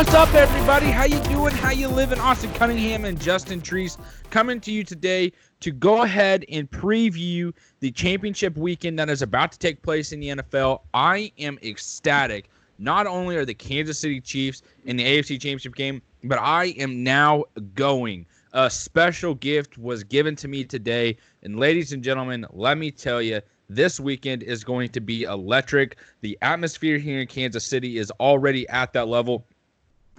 What's up, everybody? How you doing? How you living? Austin Cunningham and Justin Treese coming to you today to go ahead and preview the championship weekend that is about to take place in the NFL. I am ecstatic. Not only are the Kansas City Chiefs in the AFC Championship game, but I am now going. A special gift was given to me today. And ladies and gentlemen, let me tell you, this weekend is going to be electric. The atmosphere here in Kansas City is already at that level,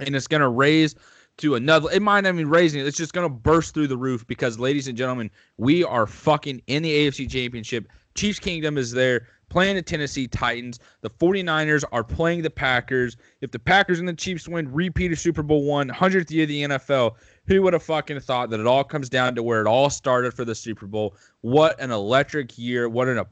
and it's going to raise to another. It might not even raising it. It's just going to burst through the roof because, ladies and gentlemen, we are fucking in the AFC Championship. Chiefs Kingdom is there playing the Tennessee Titans. The 49ers are playing the Packers. If the Packers and the Chiefs win, repeat of Super Bowl one, 100th year of the NFL, who would have fucking thought that it all comes down to where it all started for the Super Bowl? What an electric year. What an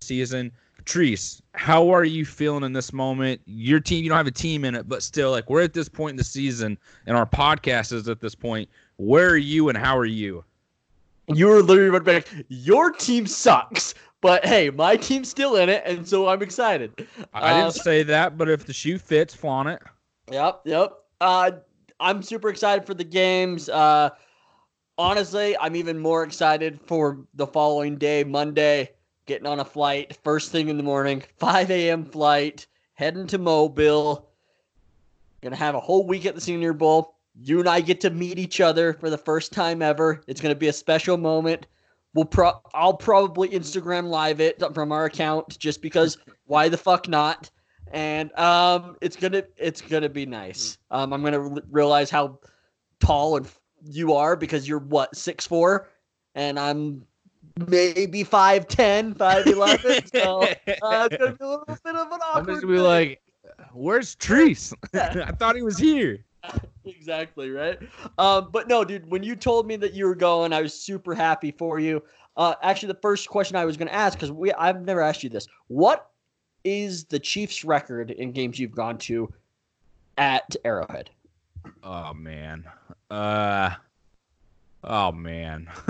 season. Treese, how are you feeling in this moment? Your team, you don't have a team in it, but still, like we're at this point in the season, and our podcast is at this point. Where are you, and how are you? You were literally right back. Your team sucks, but hey, my team's still in it, and so I'm excited. I didn't uh, say that, but if the shoe fits, flaunt it. Yep, yep. Uh, I'm super excited for the games. Uh, honestly, I'm even more excited for the following day, Monday getting on a flight first thing in the morning, 5 a.m. flight, heading to Mobile. Gonna have a whole week at the Senior Bowl. You and I get to meet each other for the first time ever. It's gonna be a special moment. We'll pro- I'll probably Instagram live it from our account just because why the fuck not? And um, it's gonna it's gonna be nice. Um, I'm gonna re- realize how tall and you are because you're what six four, and I'm maybe 5'10, 5'11. so uh, it's going to be a little bit of an awkward I'm just be like, where's Treese? I thought he was here. exactly, right? Um, but no, dude, when you told me that you were going, I was super happy for you. Uh, actually, the first question I was going to ask, because we I've never asked you this. What is the Chiefs' record in games you've gone to at Arrowhead? Oh, man. Uh, Oh man,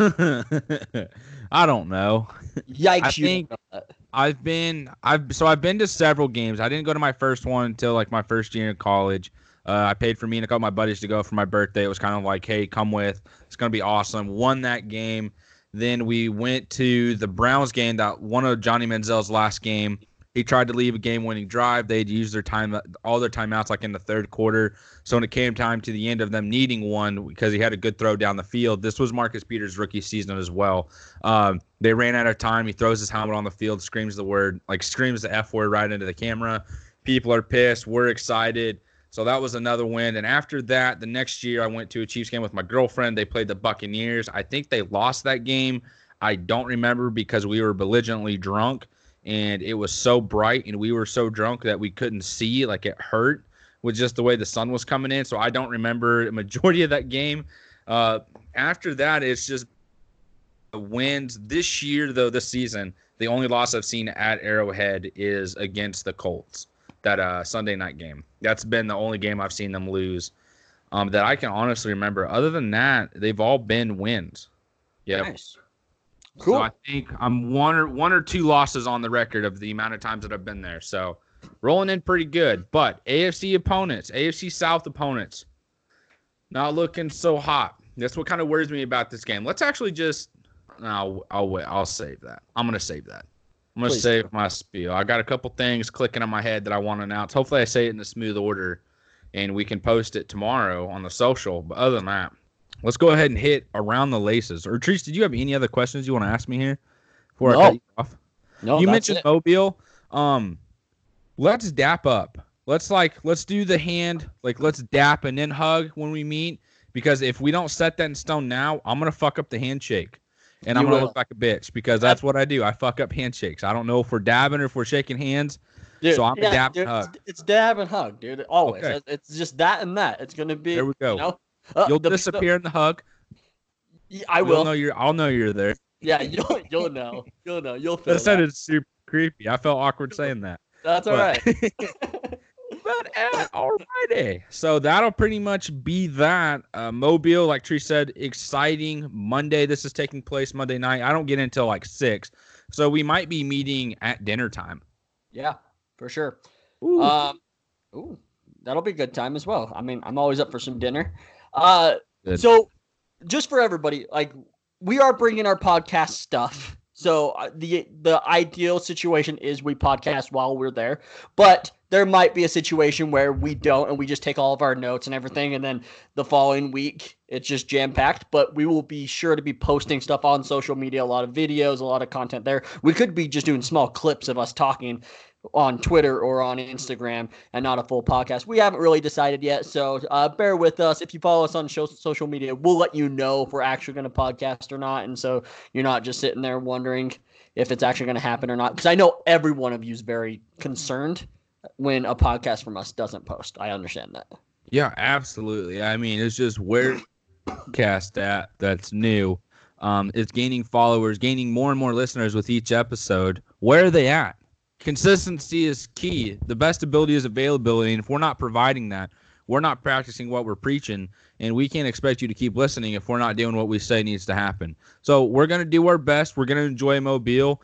I don't know. Yikes! I think I've been I've so I've been to several games. I didn't go to my first one until like my first year in college. Uh, I paid for me and a couple of my buddies to go for my birthday. It was kind of like, hey, come with. It's gonna be awesome. Won that game. Then we went to the Browns game, that one of Johnny Manziel's last game. He tried to leave a game-winning drive. They'd used their time, all their timeouts, like in the third quarter. So when it came time to the end of them needing one, because he had a good throw down the field, this was Marcus Peters' rookie season as well. Um, they ran out of time. He throws his helmet on the field, screams the word, like screams the F word right into the camera. People are pissed. We're excited. So that was another win. And after that, the next year, I went to a Chiefs game with my girlfriend. They played the Buccaneers. I think they lost that game. I don't remember because we were belligerently drunk and it was so bright and we were so drunk that we couldn't see like it hurt with just the way the sun was coming in. So i don't remember majority of that game. Uh, after that it's just wins. This year though this season the only loss i've seen at arrowhead is against the colts that uh, sunday night game. That's been the only game i've seen them lose um, that i can honestly remember. Other than that they've all been wins. Yeah. Nice. Cool. So I think I'm one or one or two losses on the record of the amount of times that I've been there. So rolling in pretty good. But AFC opponents, AFC South opponents, not looking so hot. That's what kind of worries me about this game. Let's actually just I'll I'll wait. I'll save that. I'm gonna save that. I'm gonna Please. save my spiel. I got a couple things clicking in my head that I want to announce. Hopefully I say it in a smooth order and we can post it tomorrow on the social. But other than that, let's go ahead and hit around the laces. Or Treese, did you have any other questions you want to ask me here before no. I cut you off? No, you mentioned it. Mobile. Um, let's dap up. Let's like let's do the hand like let's dap and then hug when we meet because if we don't set that in stone now, I'm gonna fuck up the handshake. And you I'm gonna will. look like a bitch because that's what I do. I fuck up handshakes. I don't know if we're dabbing or if we're shaking hands. Dude, so I'm yeah, dab dude, and hug. It's, it's dab and hug, dude. Always. Okay. It's just that and that. It's gonna be. There we go. You know, uh, You'll disappear in the hug. I will. Know you're. I'll know you're there. Yeah, you'll you'll know. You'll know. You'll feel. That sounded super creepy. I felt awkward saying that. That's all but, right. but uh, alrighty. So that'll pretty much be that. Uh, Mobile, like Tree said, exciting Monday. This is taking place Monday night. I don't get until like six, so we might be meeting at dinner time. Yeah, for sure. Ooh. Um, ooh, that'll be a good time as well. I mean, I'm always up for some dinner. Uh, Good. so just for everybody, like we are bringing our podcast stuff. So uh, the the ideal situation is we podcast while we're there, but there might be a situation where we don't and we just take all of our notes and everything and then the following week it's just jam packed but we will be sure to be posting stuff on social media a lot of videos a lot of content there we could be just doing small clips of us talking on twitter or on instagram and not a full podcast we haven't really decided yet so uh, bear with us if you follow us on show, social media we'll let you know if we're actually going to podcast or not and so you're not just sitting there wondering if it's actually going to happen or not because i know every one of you is very concerned when a podcast from us doesn't post. I understand that. Yeah, absolutely. I mean, it's just where cast at that's new. Um, it's gaining followers, gaining more and more listeners with each episode. Where are they at? Consistency is key. The best ability is availability, and if we're not providing that, we're not practicing what we're preaching, and we can't expect you to keep listening if we're not doing what we say needs to happen. So we're gonna do our best. We're gonna enjoy Mobile.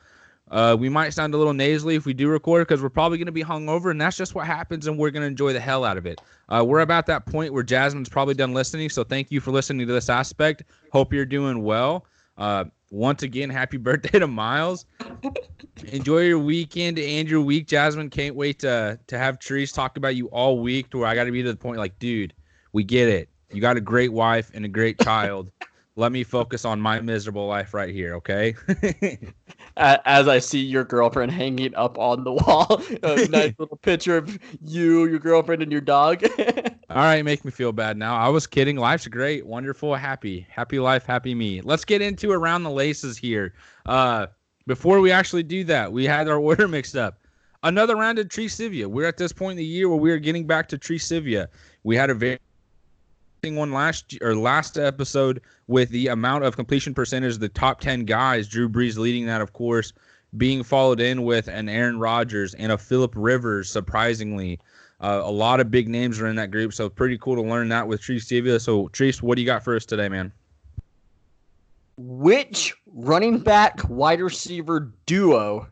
Uh, we might sound a little nasally if we do record because we're probably going to be hungover, and that's just what happens, and we're going to enjoy the hell out of it. Uh, we're about that point where Jasmine's probably done listening, so thank you for listening to this aspect. Hope you're doing well. Uh, once again, happy birthday to Miles. Enjoy your weekend and your week, Jasmine. Can't wait to to have Treese talk about you all week. To where I got to be to the point, like, dude, we get it. You got a great wife and a great child. Let me focus on my miserable life right here, okay? As I see your girlfriend hanging up on the wall, a nice little picture of you, your girlfriend, and your dog. All right, make me feel bad now. I was kidding. Life's great, wonderful, happy, happy life, happy me. Let's get into around the laces here. Uh, before we actually do that, we had our order mixed up. Another round of Tree We're at this point in the year where we are getting back to Tree We had a very one last or last episode with the amount of completion percentage the top 10 guys drew brees leading that of course being followed in with an aaron rodgers and a philip rivers surprisingly. Uh, a lot of big names are in that group so pretty cool to learn that with Treese Sevilla. so Treese, what do you got for us today man? Which running back wide receiver duo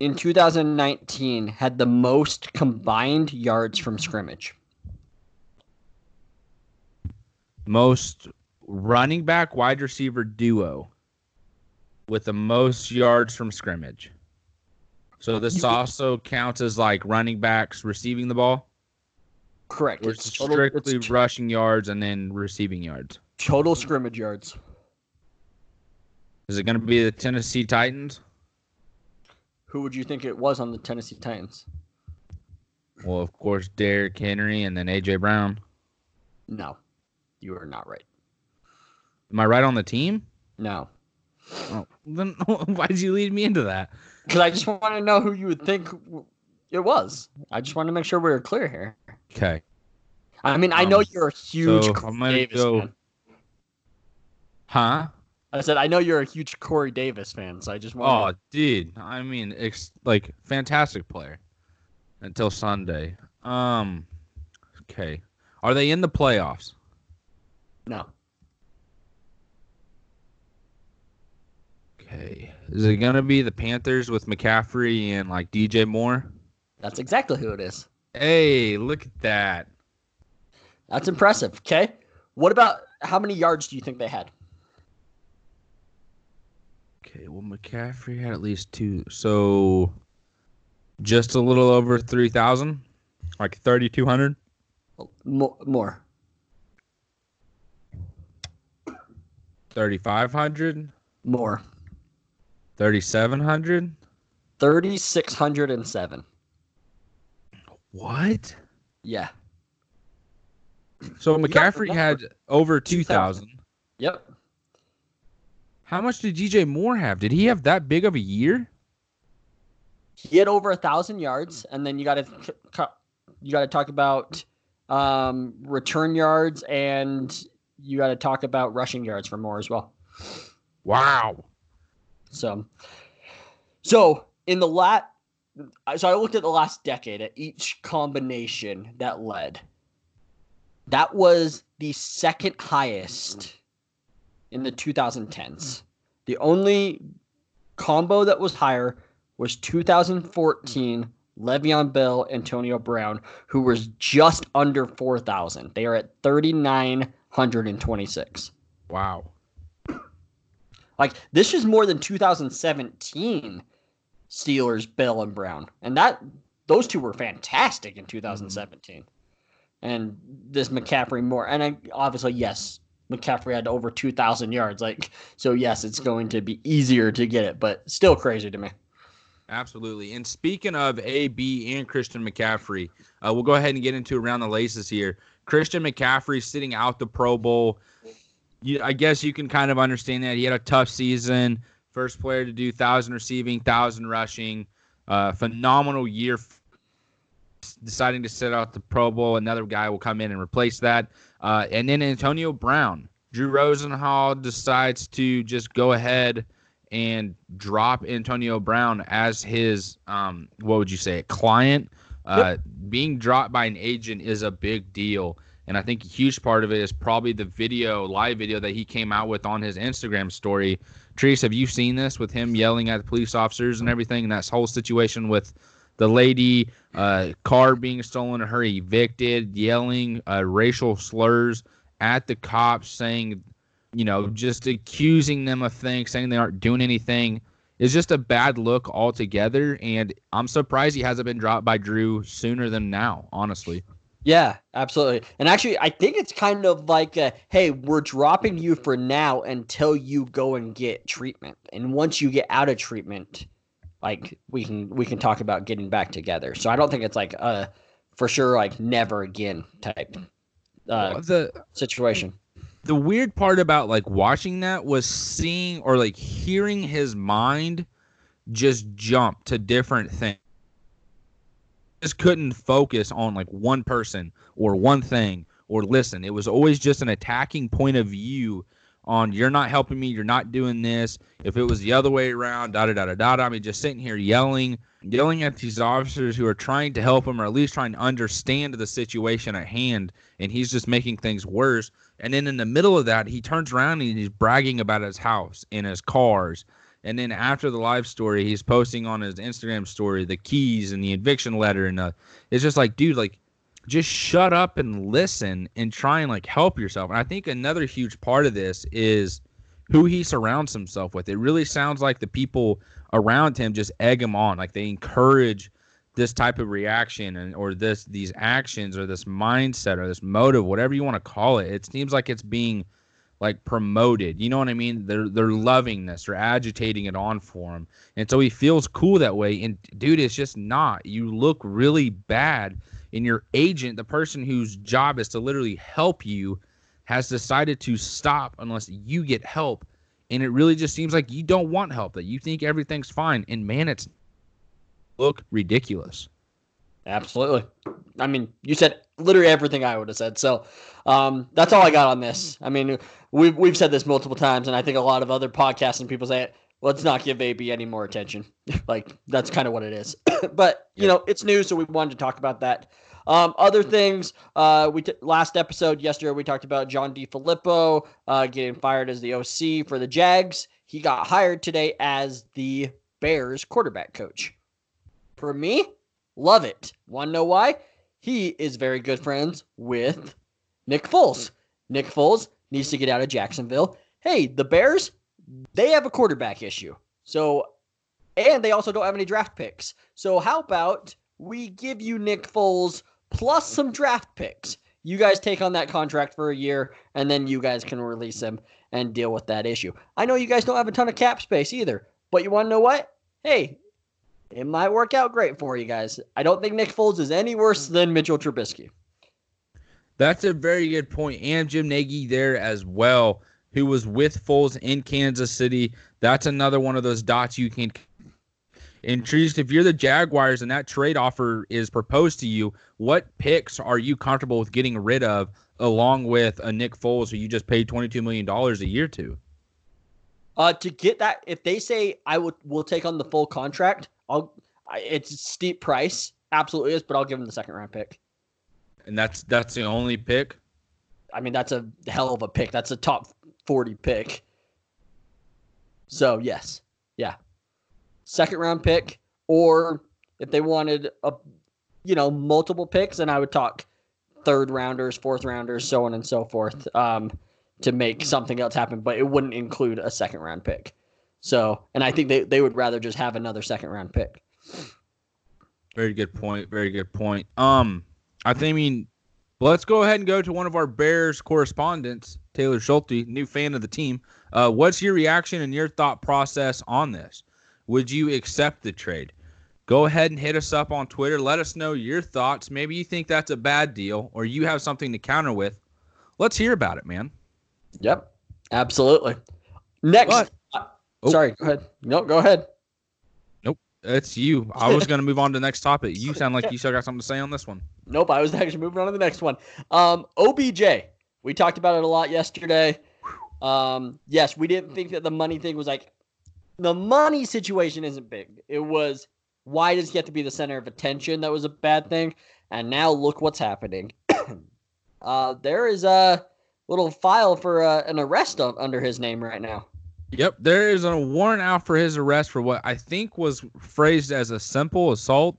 in 2019 had the most combined yards from scrimmage most running back wide receiver duo with the most yards from scrimmage. So this also counts as like running backs receiving the ball. Correct. Or it's strictly it's rushing yards and then receiving yards. Total scrimmage yards. Is it going to be the Tennessee Titans? Who would you think it was on the Tennessee Titans? Well, of course, Derrick Henry and then AJ Brown. No you are not right. Am I right on the team? No. Oh, then why did you lead me into that? Because I just want to know who you would think it was. I just want to make sure we are clear here. Okay. I mean, I know um, you're a huge so Corey Davis go... fan. Huh? I said I know you're a huge Corey Davis fan, so I just want. Oh, dude! I mean, it's like fantastic player until Sunday. Um, okay. Are they in the playoffs? No. Okay. Is it gonna be the Panthers with McCaffrey and like DJ Moore? That's exactly who it is. Hey, look at that. That's impressive. Okay. What about how many yards do you think they had? Okay, well McCaffrey had at least two. So just a little over three thousand? Like thirty two hundred? More. 3,500? More. 3,700? 3,607. What? Yeah. So McCaffrey had over 2,000. Yep. How much did DJ Moore have? Did he have that big of a year? He had over a thousand yards, and then you got to you got to talk about um, return yards and you got to talk about rushing yards for Moore as well. Wow. So, so in the lat, so I looked at the last decade at each combination that led. That was the second highest in the 2010s. The only combo that was higher was 2014 Le'Veon Bell, Antonio Brown, who was just under 4,000. They are at 3,926. Wow. Like this is more than 2017 Steelers, Bell and Brown, and that those two were fantastic in 2017. Mm-hmm. And this McCaffrey Moore, and I, obviously yes, McCaffrey had over 2,000 yards. Like so, yes, it's going to be easier to get it, but still crazy to me. Absolutely. And speaking of AB and Christian McCaffrey, uh, we'll go ahead and get into around the laces here. Christian McCaffrey sitting out the Pro Bowl. You, I guess you can kind of understand that he had a tough season. First player to do thousand receiving, thousand rushing. Uh, phenomenal year. Deciding to sit out the Pro Bowl, another guy will come in and replace that. Uh, and then Antonio Brown, Drew Rosenhaus decides to just go ahead and drop Antonio Brown as his um, what would you say, a client. Uh, yep. Being dropped by an agent is a big deal. And I think a huge part of it is probably the video, live video that he came out with on his Instagram story. Treese, have you seen this with him yelling at the police officers and everything? And that whole situation with the lady, uh, car being stolen, and her evicted, yelling uh, racial slurs at the cops, saying, you know, just accusing them of things, saying they aren't doing anything is just a bad look altogether. And I'm surprised he hasn't been dropped by Drew sooner than now, honestly. Yeah, absolutely. And actually, I think it's kind of like, a, hey, we're dropping you for now until you go and get treatment. And once you get out of treatment, like we can we can talk about getting back together. So I don't think it's like a for sure like never again type uh, well, the situation. The weird part about like watching that was seeing or like hearing his mind just jump to different things just couldn't focus on like one person or one thing or listen. It was always just an attacking point of view on you're not helping me, you're not doing this. If it was the other way around, da da da da da. I mean, just sitting here yelling, yelling at these officers who are trying to help him or at least trying to understand the situation at hand, and he's just making things worse. And then in the middle of that, he turns around and he's bragging about his house and his cars and then after the live story, he's posting on his Instagram story the keys and the eviction letter, and uh, it's just like, dude, like, just shut up and listen and try and like help yourself. And I think another huge part of this is who he surrounds himself with. It really sounds like the people around him just egg him on, like they encourage this type of reaction and or this these actions or this mindset or this motive, whatever you want to call it. It seems like it's being like promoted. You know what I mean? They're they're loving this, they're agitating it on for him, and so he feels cool that way. And dude, it's just not. You look really bad, and your agent, the person whose job is to literally help you, has decided to stop unless you get help. And it really just seems like you don't want help. That you think everything's fine, and man, it's look ridiculous. Absolutely. I mean, you said literally everything I would have said. So um, that's all I got on this. I mean, we've we've said this multiple times, and I think a lot of other podcasts and people say, "Let's not give AB any more attention." like that's kind of what it is. but you know, it's new, so we wanted to talk about that. Um, other things, uh, we t- last episode yesterday we talked about John DeFilippo uh, getting fired as the OC for the Jags. He got hired today as the Bears quarterback coach. For me, Love it. Want to know why? He is very good friends with Nick Foles. Nick Foles needs to get out of Jacksonville. Hey, the Bears, they have a quarterback issue. So, and they also don't have any draft picks. So, how about we give you Nick Foles plus some draft picks? You guys take on that contract for a year, and then you guys can release him and deal with that issue. I know you guys don't have a ton of cap space either, but you want to know what? Hey, it might work out great for you guys. I don't think Nick Foles is any worse than Mitchell Trubisky. That's a very good point. And Jim Nagy there as well, who was with Foles in Kansas City. That's another one of those dots you can. And Treese, if you're the Jaguars and that trade offer is proposed to you, what picks are you comfortable with getting rid of along with a Nick Foles who you just paid $22 million a year to? Uh, to get that, if they say I will will take on the full contract, I'll. It's a steep price, absolutely is, but I'll give them the second round pick. And that's that's the only pick. I mean, that's a hell of a pick. That's a top forty pick. So yes, yeah, second round pick, or If they wanted a, you know, multiple picks, and I would talk third rounders, fourth rounders, so on and so forth, um, to make something else happen. But it wouldn't include a second round pick. So, and I think they, they would rather just have another second round pick. Very good point. Very good point. Um, I think I mean, let's go ahead and go to one of our Bears correspondents, Taylor Schulte, new fan of the team. Uh, what's your reaction and your thought process on this? Would you accept the trade? Go ahead and hit us up on Twitter. Let us know your thoughts. Maybe you think that's a bad deal or you have something to counter with. Let's hear about it, man. Yep, absolutely. Next, but, uh, oh. sorry, go ahead. No, go ahead. Nope, it's you. I was going to move on to the next topic. You sound like you still got something to say on this one. Nope, I was actually moving on to the next one. Um, OBJ. We talked about it a lot yesterday. Um, yes, we didn't think that the money thing was like the money situation isn't big. It was why does he have to be the center of attention? That was a bad thing. And now look what's happening. uh, there is a little file for uh, an arrest under his name right now. Yep, there is a warrant out for his arrest for what I think was phrased as a simple assault.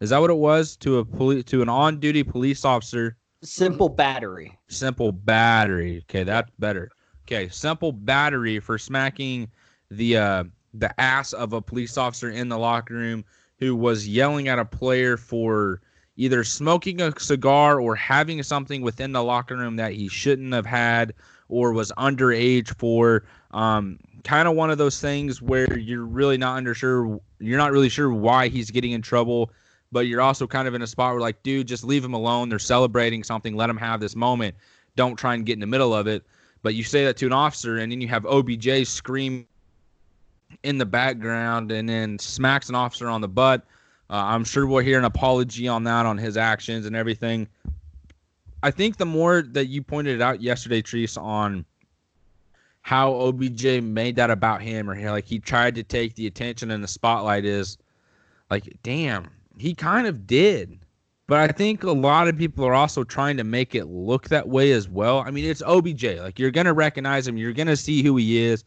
Is that what it was to a police to an on-duty police officer? Simple battery. Simple battery. Okay, that's better. Okay, simple battery for smacking the uh, the ass of a police officer in the locker room who was yelling at a player for either smoking a cigar or having something within the locker room that he shouldn't have had or was underage for. Um, kind of one of those things where you're really not under sure you're not really sure why he's getting in trouble, but you're also kind of in a spot where like, dude, just leave him alone. They're celebrating something. Let them have this moment. Don't try and get in the middle of it. But you say that to an officer, and then you have OBJ scream in the background and then smacks an officer on the butt. Uh, I'm sure we'll hear an apology on that, on his actions and everything. I think the more that you pointed out yesterday, Treese, on how OBJ made that about him, or like he tried to take the attention and the spotlight, is like, damn, he kind of did. But I think a lot of people are also trying to make it look that way as well. I mean, it's OBJ. Like, you're to recognize him, you're to see who he is.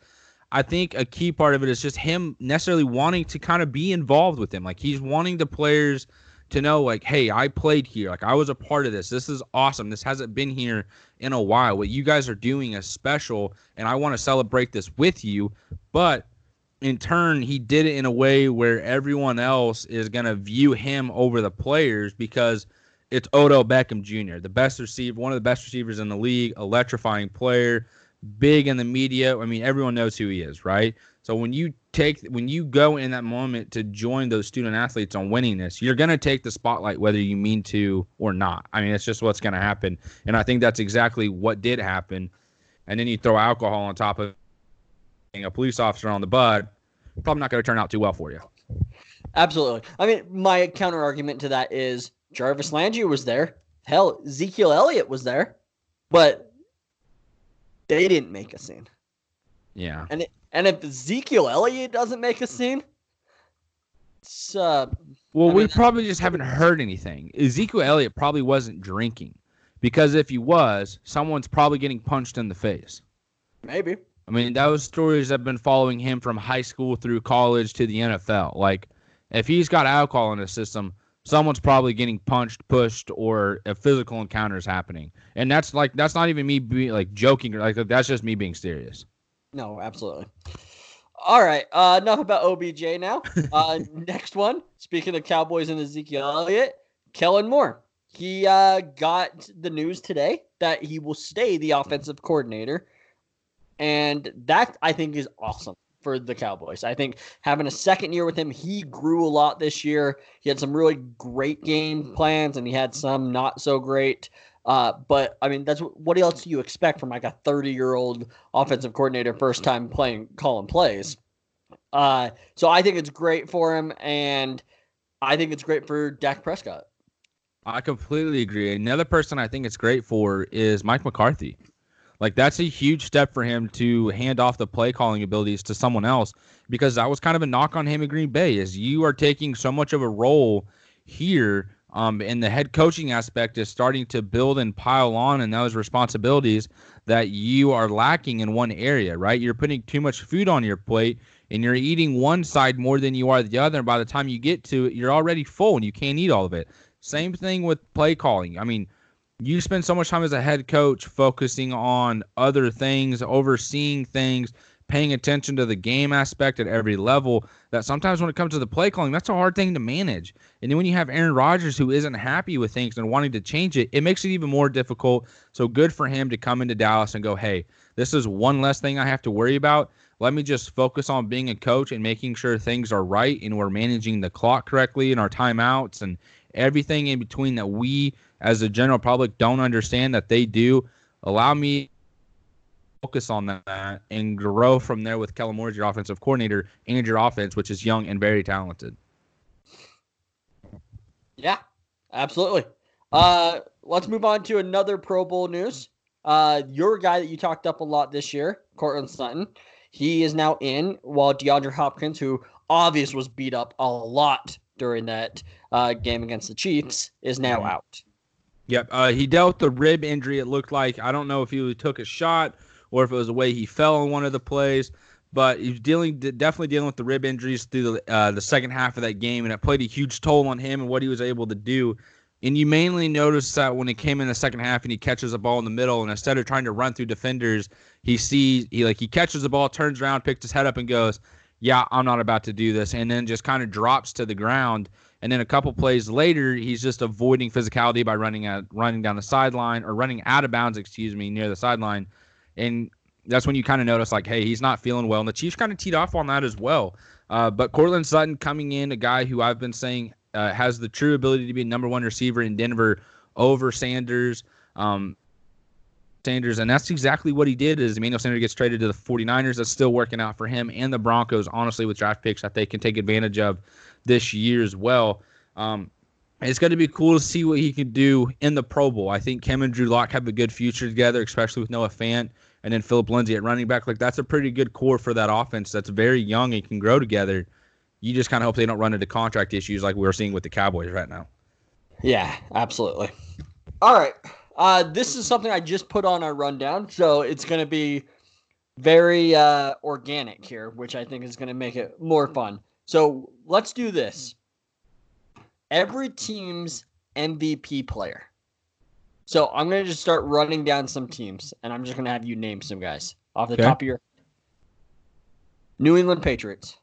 I think a key part of it is just him necessarily wanting to kind of be involved with him. Like he's wanting the players to know, like, hey, I played here. Like I was a part of this. This is awesome. This hasn't been here in a while. What you guys are doing is special, and I want to celebrate this with you. But in turn, he did it in a way where everyone else is gonna view him over the players because it's Odell Beckham Jr., the best receiver, one of the best receivers in the league, electrifying player big in the media. I mean, everyone knows who he is, right? So when you take when you go in that moment to join those student athletes on winning this, you're going to take the spotlight whether you mean to or not. I mean, it's just what's going to happen. And I think that's exactly what did happen. And then you throw alcohol on top of a police officer on the butt, probably not going to turn out too well for you. Absolutely. I mean, my counter argument to that is Jarvis Landry was there. Hell, Ezekiel Elliott was there. But they didn't make a scene. Yeah. And it, and if Ezekiel Elliott doesn't make a scene, it's uh. Well, I we probably just haven't heard anything. Ezekiel Elliott probably wasn't drinking, because if he was, someone's probably getting punched in the face. Maybe. I mean, those stories have been following him from high school through college to the NFL. Like, if he's got alcohol in his system, someone's probably getting punched, pushed, or a physical encounter is happening. And that's like that's not even me being like joking or like that's just me being serious. No, absolutely. All right, uh, enough about OBJ now. Uh, next one. Speaking of Cowboys and Ezekiel Elliott, Kellen Moore. He uh, got the news today that he will stay the offensive coordinator, and that I think is awesome for the Cowboys. I think having a second year with him, he grew a lot this year. He had some really great game plans, and he had some not so great. Uh, but I mean, that's what else do you expect from like a 30 year old offensive coordinator, first time playing, calling plays? Uh, so I think it's great for him, and I think it's great for Dak Prescott. I completely agree. Another person I think it's great for is Mike McCarthy. Like that's a huge step for him to hand off the play calling abilities to someone else because that was kind of a knock on him in Green Bay is you are taking so much of a role here um, and the head coaching aspect is starting to build and pile on in those responsibilities that you are lacking in one area, right? You're putting too much food on your plate and you're eating one side more than you are the other. And by the time you get to it, you're already full and you can't eat all of it. Same thing with play calling. I mean, you spend so much time as a head coach focusing on other things, overseeing things, paying attention to the game aspect at every level that sometimes when it comes to the play calling, that's a hard thing to manage. And then when you have Aaron Rodgers who isn't happy with things and wanting to change it, it makes it even more difficult. So good for him to come into Dallas and go, hey, this is one less thing I have to worry about. Let me just focus on being a coach and making sure things are right and we're managing the clock correctly and our timeouts and everything in between that we as the general public don't understand that they do. Allow me focus on that and grow from there with Kellen Moore as your offensive coordinator and your offense, which is young and very talented. Yeah, absolutely. Uh, let's move on to another Pro Bowl news. Uh, your guy that you talked up a lot this year, Courtland Sutton, he is now in, while DeAndre Hopkins, who obviously was beat up a lot during that uh, game against the Chiefs, is now Mm-hmm. out. Yep. Uh, he dealt the rib injury. It looked like I don't know if he took a shot or if it was the way he fell in one of the plays, but he's dealing definitely dealing with the rib injuries through the uh, the second half of that game, and it played a huge toll on him and what he was able to do. And you mainly notice that when he came in the second half and he catches a ball in the middle, and instead of trying to run through defenders, he sees he like he catches the ball, turns around, picks his head up, and goes, "Yeah, I'm not about to do this," and then just kind of drops to the ground. And then a couple plays later, he's just avoiding physicality by running at running down the sideline or running out of bounds, excuse me, near the sideline. And that's when you kind of notice like, hey, he's not feeling well. And the Chiefs kind of teed off on that as well. Uh, but Courtland Sutton coming in, a guy who I've been saying uh, has the true ability to be a number one receiver in Denver over Sanders. Um, Sanders, and that's exactly what he did. Is Emmanuel Sanders gets traded to the 49ers. That's still working out for him and the Broncos, honestly, with draft picks that they can take advantage of this year as well. Um, it's going to be cool to see what he can do in the Pro Bowl. I think Cam and Drew Lock have a good future together, especially with Noah Fant and then Philip Lindsay at running back. Like that's a pretty good core for that offense. That's very young and can grow together. You just kind of hope they don't run into contract issues like we're seeing with the Cowboys right now. Yeah, absolutely. All right. Uh, this is something I just put on our rundown, so it's going to be very uh, organic here, which I think is going to make it more fun. So let's do this. Every team's MVP player. So I'm going to just start running down some teams, and I'm just going to have you name some guys off the Okay. top of your. New England Patriots.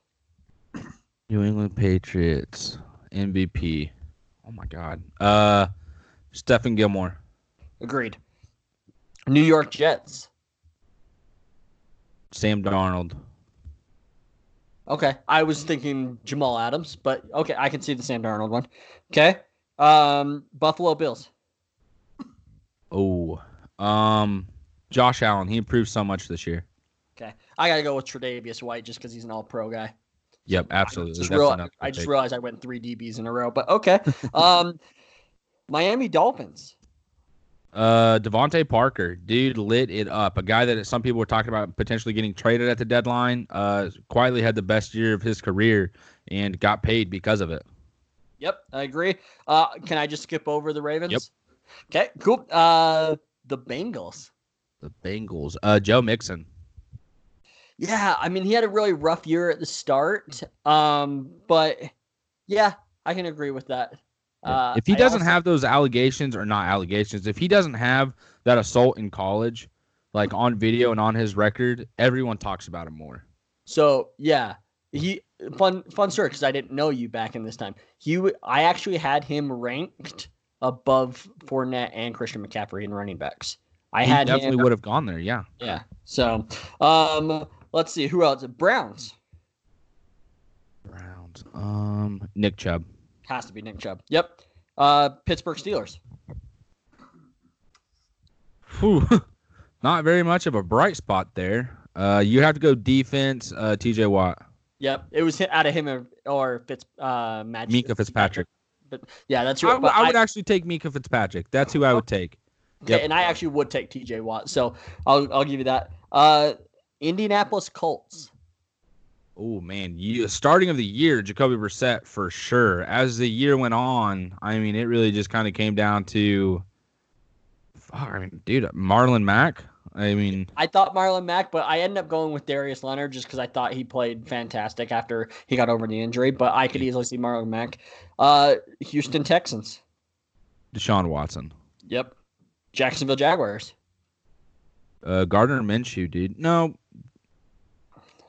New England Patriots MVP. Oh my God. Uh, Stephon Gilmore. Agreed. New York Jets. Sam Darnold. Okay. I was thinking Jamal Adams, but okay, I can see the Sam Darnold one. Okay. Um, Buffalo Bills. Oh, um, Josh Allen. He improved so much this year. Okay. I gotta go with Tre'Davious White just because he's an all pro guy. Yep, absolutely. Just That's real, I just realized I went three DBs in a row, but okay. Um Miami Dolphins. Uh, DeVante Parker, dude, lit it up. A guy that some people were talking about potentially getting traded at the deadline. Uh, quietly had the best year of his career and got paid because of it. Yep, I agree. Uh can I just skip over the Ravens? Yep. Okay, cool. Uh the Bengals. The Bengals. Uh, Joe Mixon. Yeah, I mean he had a really rough year at the start. Um, but yeah, I can agree with that. Uh, if he doesn't also- have those allegations or not allegations, if he doesn't have that assault in college, like on video and on his record, everyone talks about him more. so yeah, he fun fun story because I didn't know you back in this time. He I actually had him ranked above Fournette and Christian McCaffrey in running backs. I he had definitely him. would have gone there. Yeah. Yeah. So, um, let's see who else. Browns Browns. Um, Nick Chubb. Has to be Nick Chubb. Yep. Uh, Pittsburgh Steelers. Whew. Not very much of a bright spot there. Uh, you have to go defense. Uh, T.J. Watt, Yep. It was hit out of him or, or Fitz uh Mag- Minkah Fitzpatrick. But yeah, that's I, right. w- but I would actually take Minkah Fitzpatrick. That's who I would take. Okay, Yep. and I actually would take TJ Watt, so I'll I'll give you that. Uh, Indianapolis Colts. Oh man, you starting of the year, Jacoby Brissett for sure. As the year went on, I mean, it really just kind of came down to, fuck, I mean, dude, Marlon Mack. I mean, I thought Marlon Mack, but I ended up going with Darius Leonard just because I thought he played fantastic after he got over the injury. But I could easily see Marlon Mack. Uh, Houston Texans. Deshaun Watson. Yep. Jacksonville Jaguars. Uh, Gardner Minshew, dude. No.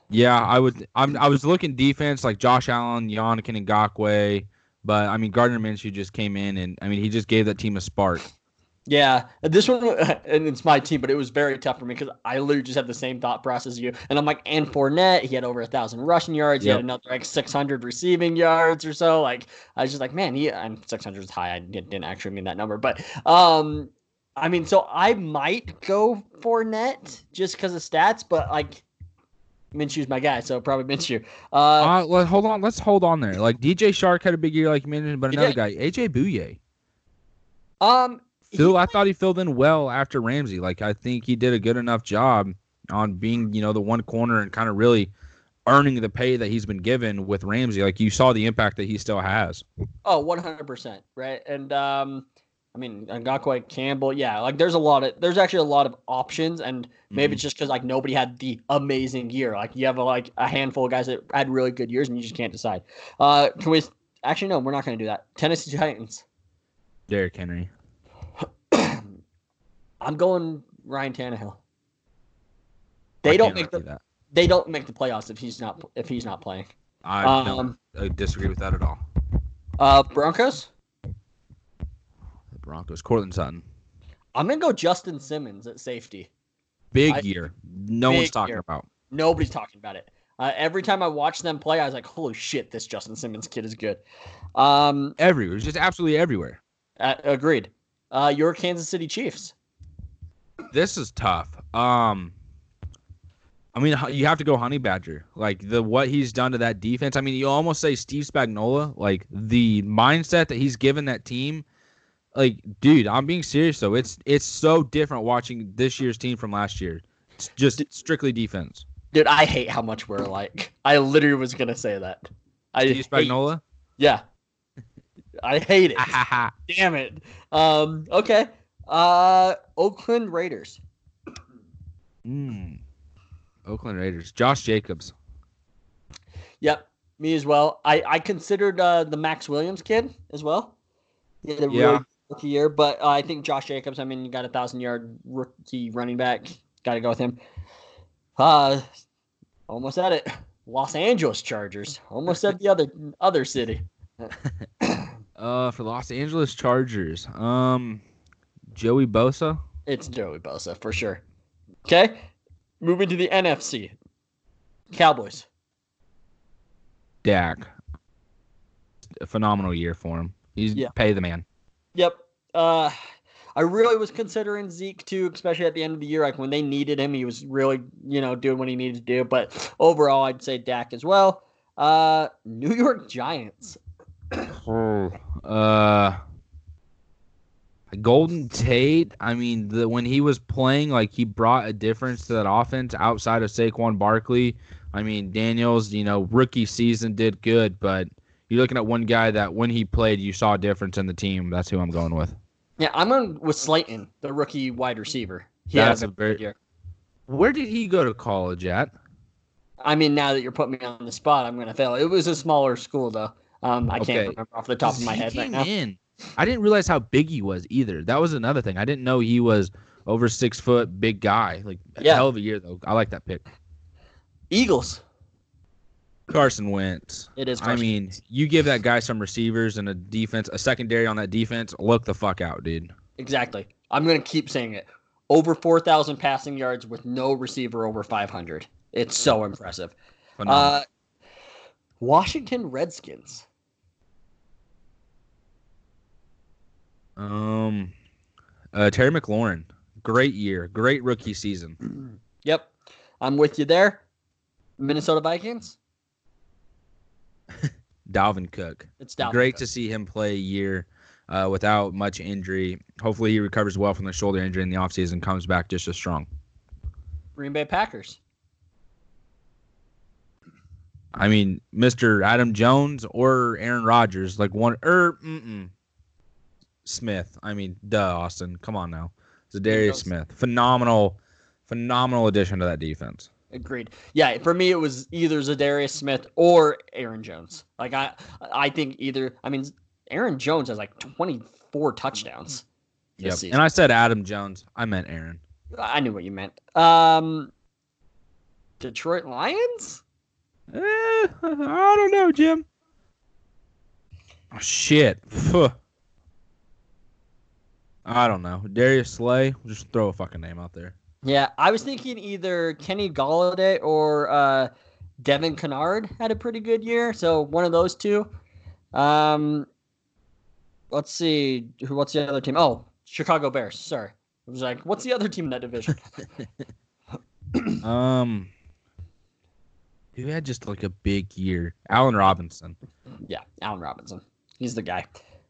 Yeah, I would. I'm. I was looking defense like Josh Allen, Yannick Ngakoue, but I mean Gardner Minshew just came in and I mean he just gave that team a spark. Yeah, this one, and it's my team, but it was very tough for me because I literally just had the same thought process as you. And I'm like, and Fournette, he had over a thousand rushing yards. He had another like 600 receiving yards or so. Like, I was just like, man, he, I'm 600 is high. I didn't, didn't actually mean that number, but um, I mean, so I might go Fournette just because of stats, but like, Minshew's my guy, so probably Minshew. Uh, Uh, let, hold on. Let's hold on there. Like DJ Chark had a big year, like you mentioned, but another guy, AJ Bouye. um, he- Phil, I thought he filled in well after Ramsey. Like I think he did a good enough job on being, you know, the one corner and kind of really earning the pay that he's been given with Ramsey. Like you saw the impact that he still has. Oh, 100%, right? And um I mean, Ngakoue Campbell, yeah, like there's a lot of there's actually a lot of options and maybe it's just cuz like nobody had the amazing year. Like you have a, like a handful of guys that had really good years and you just can't decide. Uh can we Actually no, we're not going to do that. Tennessee Titans. Derrick Henry. I'm going Ryan Tannehill. They I don't make the that. they don't make the playoffs if he's not if he's not playing. I Um, I disagree with that at all. uh Broncos? Broncos, Courtland Sutton, I'm going to go Justin Simmons at safety. big I- year. No one's talking year. about. Nobody's talking about it. Uh, every time I watch them play, I was like, "Holy shit, this Justin Simmons kid is good." Um, Everywhere, just absolutely everywhere. uh, agreed. Uh, your Kansas City Chiefs. This is tough. Um, I mean, you have to go Honey Badger. Like the what he's done to that defense. I mean, you almost say Steve Spagnuolo. Like the mindset that he's given that team. Like, dude, I'm being serious though. It's it's so different watching this year's team from last year. It's just strictly defense. Dude, I hate how much we're alike. I literally was gonna say that. I Steve hate- yeah, I hate it. Damn it. Um, okay. Uh, Oakland Raiders. Mm. Oakland Raiders. Josh Jacobs. Yep, me as well. I I considered uh, the Max Williams kid as well. He had a Yeah. really rookie year, but uh, I think Josh Jacobs. I mean, you got a thousand yard rookie running back. Got to go with him. Uh, almost at it. Los Angeles Chargers. Almost at the other other city. Uh, for Los Angeles Chargers. Um, Joey Bosa. It's Joey Bosa for sure. Okay, moving to the NFC. Cowboys. Dak. A phenomenal year for him. He's Yeah. pay the man. Yep. Uh, I really was considering Zeke too, especially at the end of the year. Like when they needed him, he was really, you know, doing what he needed to do. But overall, I'd say Dak as well. Uh, New York Giants. Uh, Golden Tate. I mean, the when he was playing, like he brought a difference to that offense outside of Saquon Barkley. I mean, Daniels, you know, rookie season did good, but you're looking at one guy that when he played, you saw a difference in the team. That's who I'm going with. Yeah, I'm going with Slayton, the rookie wide receiver. He That's a a very year. Where did he go to college at? I mean, now that you're putting me on the spot, I'm going to fail. It was a smaller school though. Um, I Okay. can't remember off the top of my He head right came now. in. I didn't realize how big he was either. That was another thing. I didn't know he was over six foot, big guy. Like Yeah. hell of a year though. I like that pick. Eagles. Carson Wentz. It is. I mean, Wentz. you give that guy some receivers and a defense, a secondary on that defense. Look the fuck out, dude. exactly. I'm going to keep saying it. Over 4,000 passing yards with no receiver over 500. It's so impressive. Uh, Washington Redskins. um, uh, Terry McLaurin. Great year. Great rookie season. Yep, I'm with you there. Minnesota Vikings. Dalvin Cook. It's down. Great to see him play a year uh, without much injury. Hopefully, he recovers well from the shoulder injury in the offseason, comes back just as strong. Green Bay Packers. I mean, Mr. Adam Jones or Aaron Rodgers, like one or mm-mm. Smith. I mean, duh, Austin. Come on now. Za'Darius. Smith, phenomenal, phenomenal addition to that defense. Agreed. Yeah, for me it was either Za'Darius Smith or Aaron Jones. Like I I think either I mean Aaron Jones has like 24 touchdowns. Yep. And I said Adam Jones. I meant Aaron. I knew what you meant. Um Detroit Lions? Eh, I don't know, Jim. Oh shit. I don't know. Darius Slay. Just throw a fucking name out there. Yeah, I was thinking either Kenny Golladay or uh, Devon Kennard had a pretty good year, so one of those two. Um, let's see. What's the other team? Oh, Chicago Bears. Sorry, I was like, what's the other team in that division? um, who had just like a big year? Allen Robinson. Yeah, Allen Robinson. He's the guy.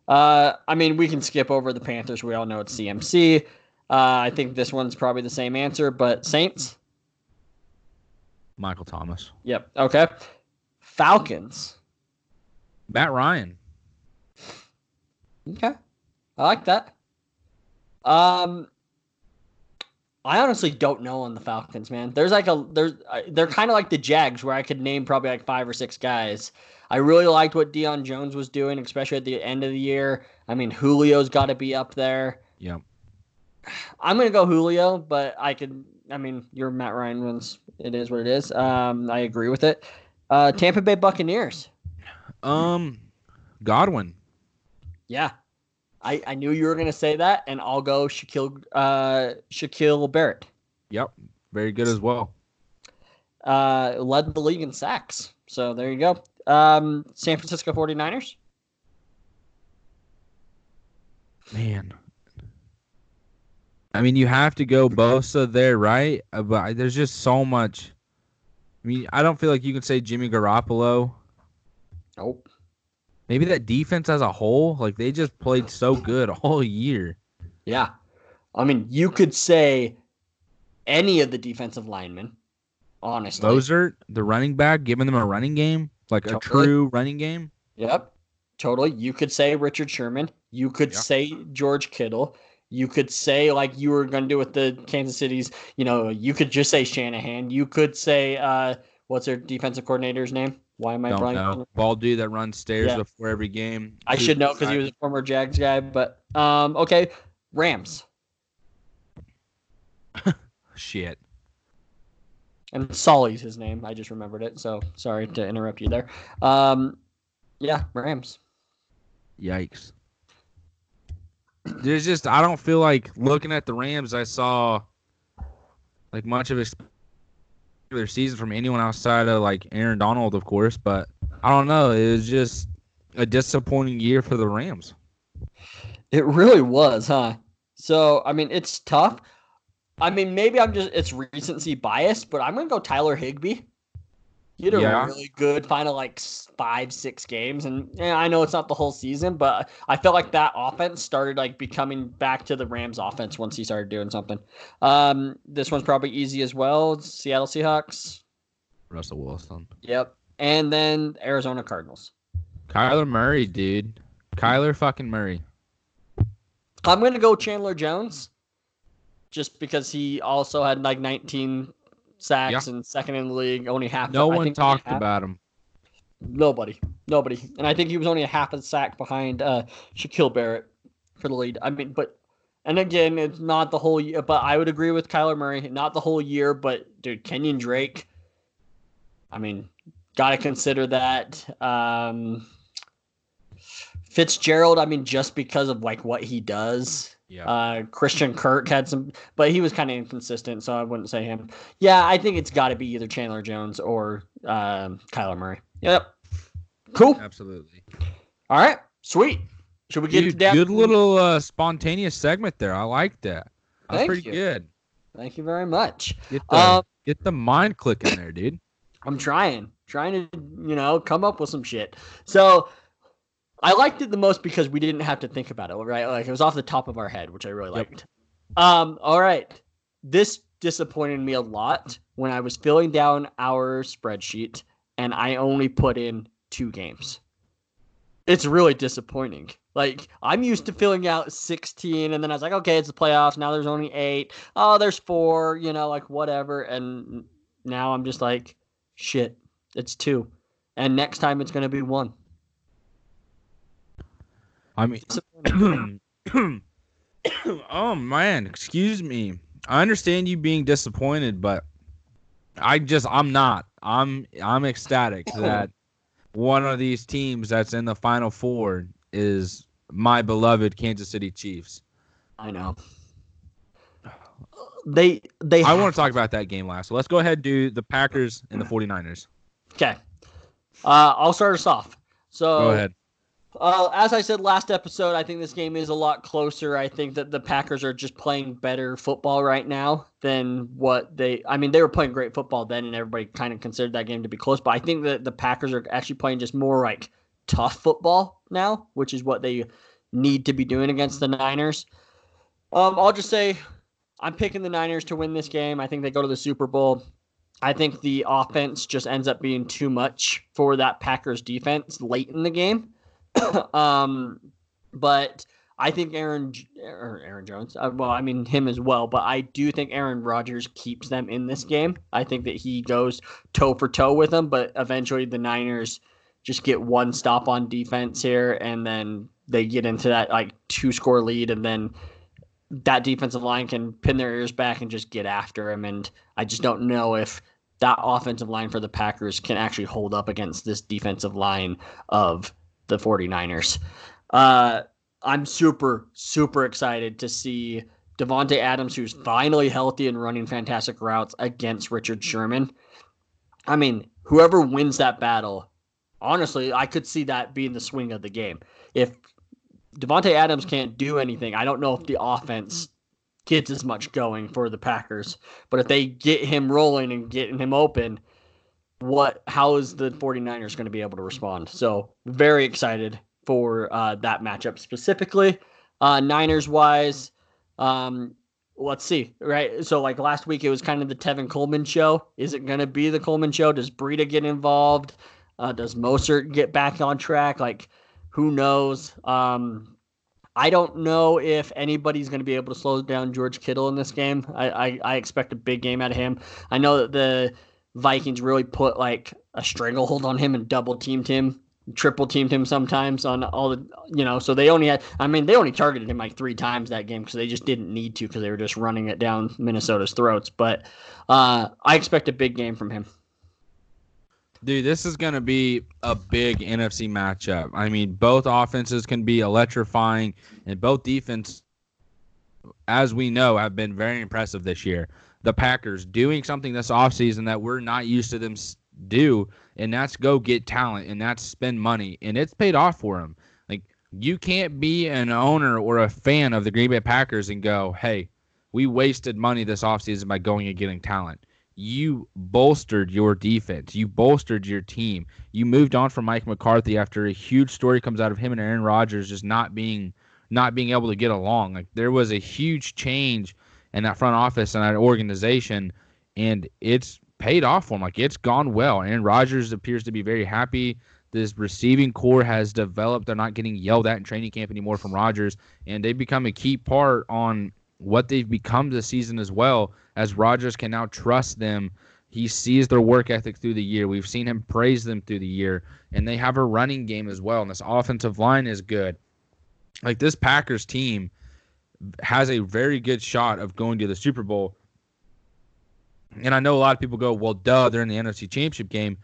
Uh, I mean, we can skip over the Panthers. We all know it's CMC. Uh, I think this one's probably the same answer, but Saints. Michael Thomas. Yep. Okay. Falcons. Matt Ryan. Okay. I like that. Um, I honestly don't know on the Falcons, man. There's like a there's they're kind of like the Jags, where I could name probably like five or six guys. I really liked what Deion Jones was doing, especially at the end of the year. I mean, Julio's got to be up there. Yep. I'm gonna go Julio, but I could. I mean, your Matt Ryan ones. It is what it is. Um, I agree with it. Uh, Tampa Bay Buccaneers. Um, Godwin. Yeah, I I knew you were gonna say that, and I'll go Shaquille uh Shaquille Barrett. Yep, very good as well. Uh, led the league in sacks. So there you go. Um, San Francisco 49ers. Man, I mean, you have to go Bosa there, right? Uh, but there's just so much. I mean, I don't feel like you can say Jimmy Garoppolo. Nope. Maybe that defense as a whole, like they just played so good all year. Yeah. I mean, you could say any of the defensive linemen, honestly. Mostert, the running back, giving them a running game, like totally. a true running game. Yep. Totally. You could say Richard Sherman. You could yeah. say George Kittle. You could say like you were going to do with the Kansas City's, you know, you could just say Shanahan. You could say uh what's their defensive coordinator's name? Why am I Don't know. Ball dude that runs stairs yeah. before every game. I should know because he was a former Jags guy, but um okay, Rams. Shit. And Saleh's his name. I just remembered it. So sorry to interrupt you there. Um yeah, Rams. Yikes there's just I don't feel like looking at the Rams. I saw like much of their season from anyone outside of like Aaron Donald, of course. But I don't know. It was just a disappointing year for the Rams. It really was, huh? So I mean, it's tough. I mean, maybe I'm just it's recency bias, but I'm gonna go Tyler Higbee. He had a yeah. really good final like five, six games, and yeah, I know it's not the whole season, but I felt like that offense started like becoming back to the Rams offense once he started doing something. Um, this one's probably easy as well. Seattle Seahawks. Russell Wilson. Yep, and then Arizona Cardinals. Kyler Murray, dude. Kyler fucking Murray. I'm gonna go Chandler Jones, just because he also had like 19 sacks yeah. and second in the league. Only half. No one talked about him. Nobody, nobody, and I think he was only a half a sack behind uh, Shaquille Barrett for the lead. I mean, but and again, it's not the whole year, but I would agree with Kyler Murray, not the whole year, but dude, Kenyon Drake. I mean, got to consider that. Um, Fitzgerald, I mean, just because of like what he does, yeah. Uh, Christian Kirk had some, but he was kind of inconsistent, so I wouldn't say him. Yeah, I think it's got to be either Chandler Jones or um, Kyler Murray. Yep. Cool. Absolutely. All right. Sweet. Should we get Dude, good little uh, spontaneous segment there. I like that. That's Thank pretty you. good. Thank you very much. Get the, um, get the mind clicking there, dude. I'm trying, trying to, you know, come up with some shit. So I liked it the most because we didn't have to think about it, right? Like it was off the top of our head, which I really yep. liked. Um, all right. This disappointed me a lot when I was filling down our spreadsheet and I only put in two games. it's really disappointing. Like I'm used to filling out 16, and then I was like, okay, it's the playoffs. Now there's only eight. Oh, there's four. You know, like whatever. And now I'm just like, shit, it's two. And next time it's gonna be one. I mean, oh man, excuse me. I understand you being disappointed, but I just I'm not. I'm I'm ecstatic that one of these teams that's in the final four is my beloved Kansas City Chiefs. I know. They they I want to talk about that game last. So let's go ahead and do the Packers and the 49ers. Okay. Uh, I'll start us off. So Go ahead. Uh, as I said last episode, I think this game is a lot closer. I think that the Packers are just playing better football right now than what they. I mean, they were playing great football then, and everybody kind of considered that game to be close. But I think that the Packers are actually playing just more like tough football now, which is what they need to be doing against the Niners. Um, I'll just say I'm picking the Niners to win this game. I think they go to the Super Bowl. I think the offense just ends up being too much for that Packers defense late in the game. um, but I think Aaron or Aaron Jones. Uh, well, I mean him as well, but I do think Aaron Rodgers keeps them in this game. I think that he goes toe for toe with them, but eventually the Niners just get one stop on defense here, and then they get into that like two score lead, and then that defensive line can pin their ears back and just get after him. And I just don't know if that offensive line for the Packers can actually hold up against this defensive line of the 49ers. Uh, I'm super, super excited to see Davante Adams, who's finally healthy and running fantastic routes against Richard Sherman. I mean, whoever wins that battle, honestly, I could see that being the swing of the game. If Davante Adams can't do anything, I don't know if the offense gets as much going for the Packers. But if they get him rolling and getting him open, what how is the 49ers going to be able to respond? So very excited for uh, that matchup specifically. Uh, Niners wise, um, let's see, right? So like last week, it was kind of the Tevin Coleman show. Is it going to be the Coleman show? Does Breida get involved? Uh, does Mostert get back on track? Like, who knows? Um, I don't know if anybody's going to be able to slow down George Kittle in this game. I, I, I expect a big game out of him. I know that the Vikings really put like a stranglehold on him and double teamed him, triple teamed him sometimes on all the, you know, so they only had, I mean, they only targeted him like three times that game because they just didn't need to because they were just running it down Minnesota's throats. But uh, I expect a big game from him. Dude, this is going to be a big NFC matchup. I mean, both offenses can be electrifying, and both defense, as we know, have been very impressive this year the Packers doing something this offseason that we're not used to them do, and that's go get talent and that's spend money, and it's paid off for them. Like you can't be an owner or a fan of the Green Bay Packers and go, "Hey, we wasted money this offseason by going and getting talent." You bolstered your defense. You bolstered your team. You moved on from Mike McCarthy after a huge story comes out of him and Aaron Rodgers just not being not being able to get along. Like there was a huge change and that front office and that organization, and it's paid off for him. Like it's gone well. And Rodgers appears to be very happy. This receiving corps has developed. They're not getting yelled at in training camp anymore from Rodgers, and they've become a key part on what they've become this season as well. As Rodgers can now trust them. He sees their work ethic through the year. We've seen him praise them through the year, and they have a running game as well. And this offensive line is good. Like this Packers team has a very good shot of going to the Super Bowl. And I know a lot of people go, well, duh, they're in the NFC Championship game.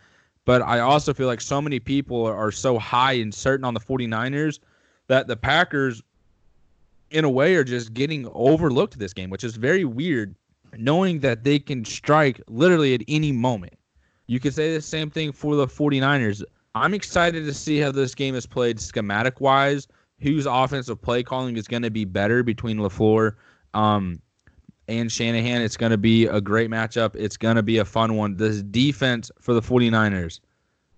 But I also feel like so many people are so high and certain on the 49ers that the Packers, in a way, are just getting overlooked this game, which is very weird, knowing that they can strike literally at any moment. You could say the same thing for the 49ers. I'm excited to see how this game is played schematic wise whose offensive play calling is going to be better between LaFleur um, and Shanahan. It's going to be a great matchup. It's going to be a fun one. This defense for the 49ers,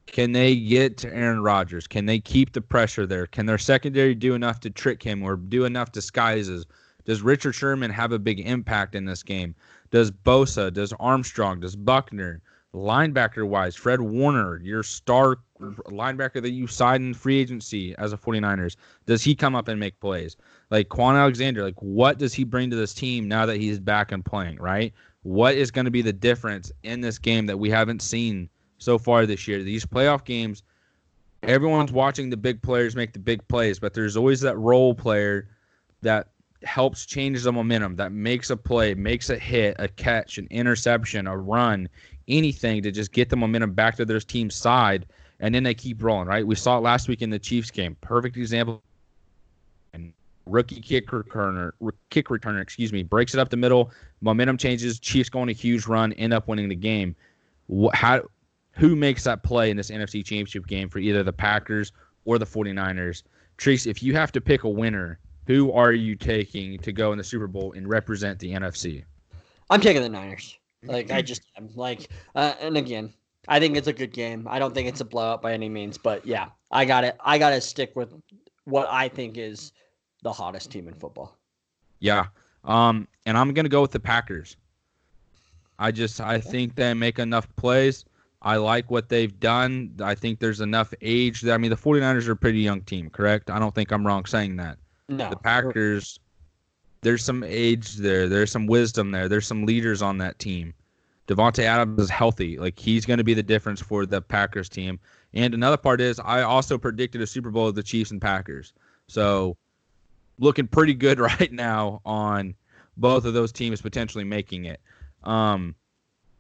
can they get to Aaron Rodgers? Can they keep the pressure there? Can their secondary do enough to trick him or do enough disguises? Does Richard Sherman have a big impact in this game? Does Bosa, does Armstrong, does Buckner, Linebacker wise, Fred Warner, your star linebacker that you signed in free agency as a 49ers, does he come up and make plays? Like Kwon Alexander, like what does he bring to this team now that he's back and playing, right? What is going to be the difference in this game that we haven't seen so far this year? These playoff games, everyone's watching the big players make the big plays, but there's always that role player that helps change the momentum, that makes a play, makes a hit, a catch, an interception, a run, anything to just get the momentum back to their team's side, and then they keep rolling. Right? We saw it last week in the Chiefs game. Perfect example. And rookie kick returner, kick returner, excuse me, breaks it up the middle. Momentum changes. Chiefs go on a huge run, end up winning the game. What, How? Who makes that play in this NFC Championship game for either the Packers or the 49ers? Treese, if you have to pick a winner, who are you taking to go in the Super Bowl and represent the NFC? I'm taking the Niners. Like I just am like, uh, and again, I think it's a good game. I don't think it's a blowout by any means, but yeah, I got it. I got to stick with what I think is the hottest team in football. Yeah, um, and I'm gonna go with the Packers. I just I think they make enough plays. I like what they've done. I think there's enough age. That, I mean, the 49ers are a pretty young team, correct? I don't think I'm wrong saying that. No. The Packers there's some age there. There's some wisdom there. There's some leaders on that team. Davante Adams is healthy. Like he's going to be the difference for the Packers team. And another part is I also predicted a Super Bowl of the Chiefs and Packers. So looking pretty good right now on both of those teams potentially making it. Um,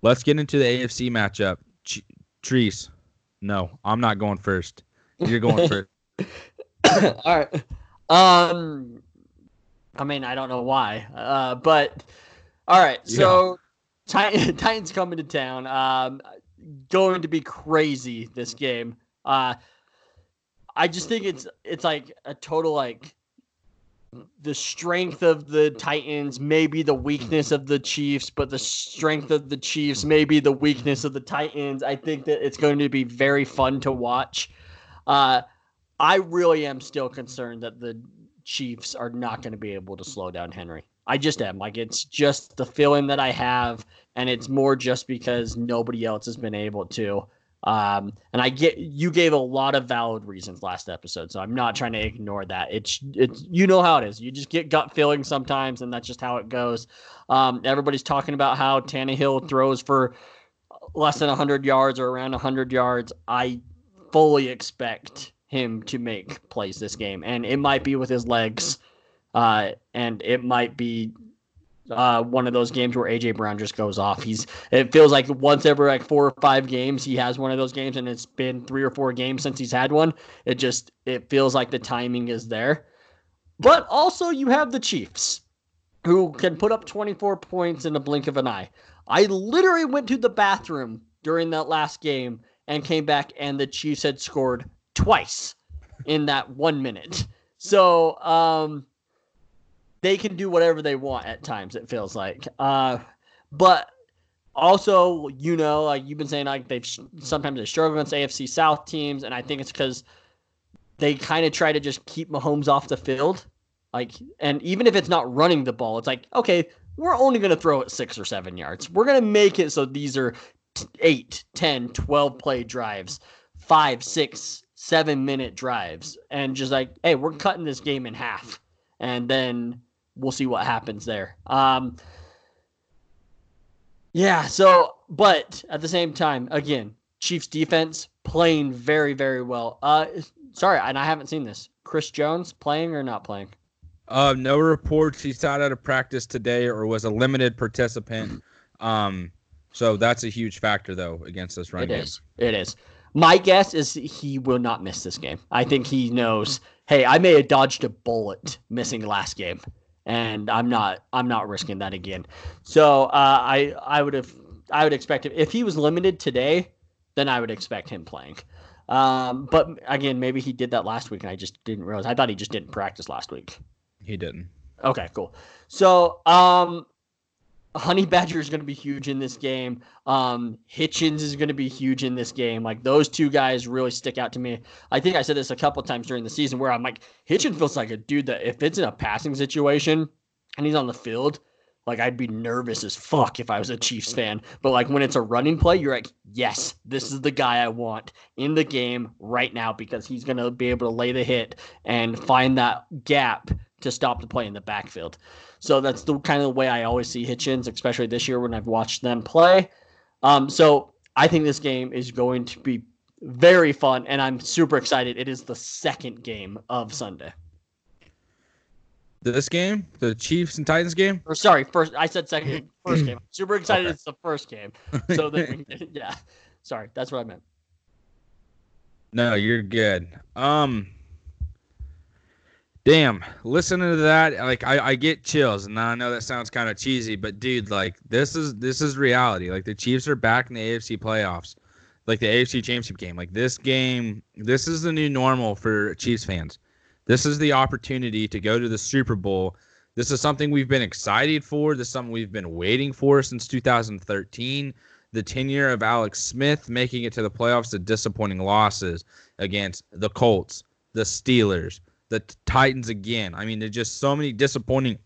let's get into the AFC matchup. Ch- Treese, no, I'm not going first. You're going first. All right. Um, I mean, I don't know why, uh, but all right. So yeah. Titans coming to town. Um, going to be crazy this game. Uh, I just think it's it's like a total like the strength of the Titans maybe the weakness of the Chiefs, but the strength of the Chiefs maybe the weakness of the Titans. I think that it's going to be very fun to watch. Uh, I really am still concerned that the Chiefs are not going to be able to slow down Henry. I just am. Like it's just the feeling that I have, and it's more just because nobody else has been able to. Um, and I get you gave a lot of valid reasons last episode, so I'm not trying to ignore that. It's it's you know how it is. You just get gut feeling sometimes, and that's just how it goes. Um, everybody's talking about how Tannehill throws for less than 100 yards or around 100 yards. I fully expect him to make plays this game, and it might be with his legs, uh, and it might be uh, one of those games where AJ Brown just goes off. He's it feels like once every like four or five games he has one of those games, and it's been three or four games since he's had one. It just it feels like the timing is there, but also you have the Chiefs, who can put up 24 points in the blink of an eye. I literally went to the bathroom during that last game and came back, and the Chiefs had scored twice in that one minute. So um, they can do whatever they want at times. It feels like, uh, but also you know, like you've been saying, like they've sometimes they struggle against AFC South teams, and I think it's because they kind of try to just keep Mahomes off the field. Like, and even if it's not running the ball, it's like, okay, we're only going to throw it six or seven yards. We're going to make it so these are 8, 10, 12 play drives, five, six, seven minute drives and just like, hey, we're cutting this game in half. And then we'll see what happens there. Um, yeah, so, but at the same time, again, Chiefs defense playing very, very well. Uh, sorry, and I haven't seen this. Chris Jones playing or not playing? Uh, no reports. He sat out of practice today or was a limited participant. Um, so that's a huge factor though against this run it game. Is. It is. My guess is he will not miss this game. I think he knows, hey, I may have dodged a bullet missing last game, and I'm not I'm not risking that again. So uh, I I would have I would expect him if he was limited today, then I would expect him playing. Um, but again, maybe he did that last week and I just didn't realize. I thought he just didn't practice last week. He didn't. Okay, cool. So um, Honey Badger is going to be huge in this game. Um, Hitchens is going to be huge in this game. Like those two guys really stick out to me. I think I said this a couple times during the season where I'm like, Hitchens feels like a dude that if it's in a passing situation and he's on the field, like I'd be nervous as fuck if I was a Chiefs fan. But like when it's a running play, you're like, yes, this is the guy I want in the game right now because he's gonna be able to lay the hit and find that gap to stop the play in the backfield. So that's the kind of the way I always see Hitchens, especially this year when I've watched them play. Um, so I think this game is going to be very fun, and I'm super excited. It is the second game of Sunday. This game, the Chiefs and Titans game. Or sorry, first I said second, first game. Super excited! Okay. It's the first game. So then, yeah, sorry, that's what I meant. No, you're good. Um, damn, listening to that, like I, I get chills, and I know that sounds kind of cheesy, but dude, like this is this is reality. Like the Chiefs are back in the AFC playoffs, like the AFC Championship game. Like this game, this is the new normal for Chiefs fans. This is the opportunity to go to the Super Bowl. This is something we've been excited for. This is something we've been waiting for since 2013. The tenure of Alex Smith making it to the playoffs, the disappointing losses against the Colts, the Steelers, the Titans again. I mean, there's just so many disappointing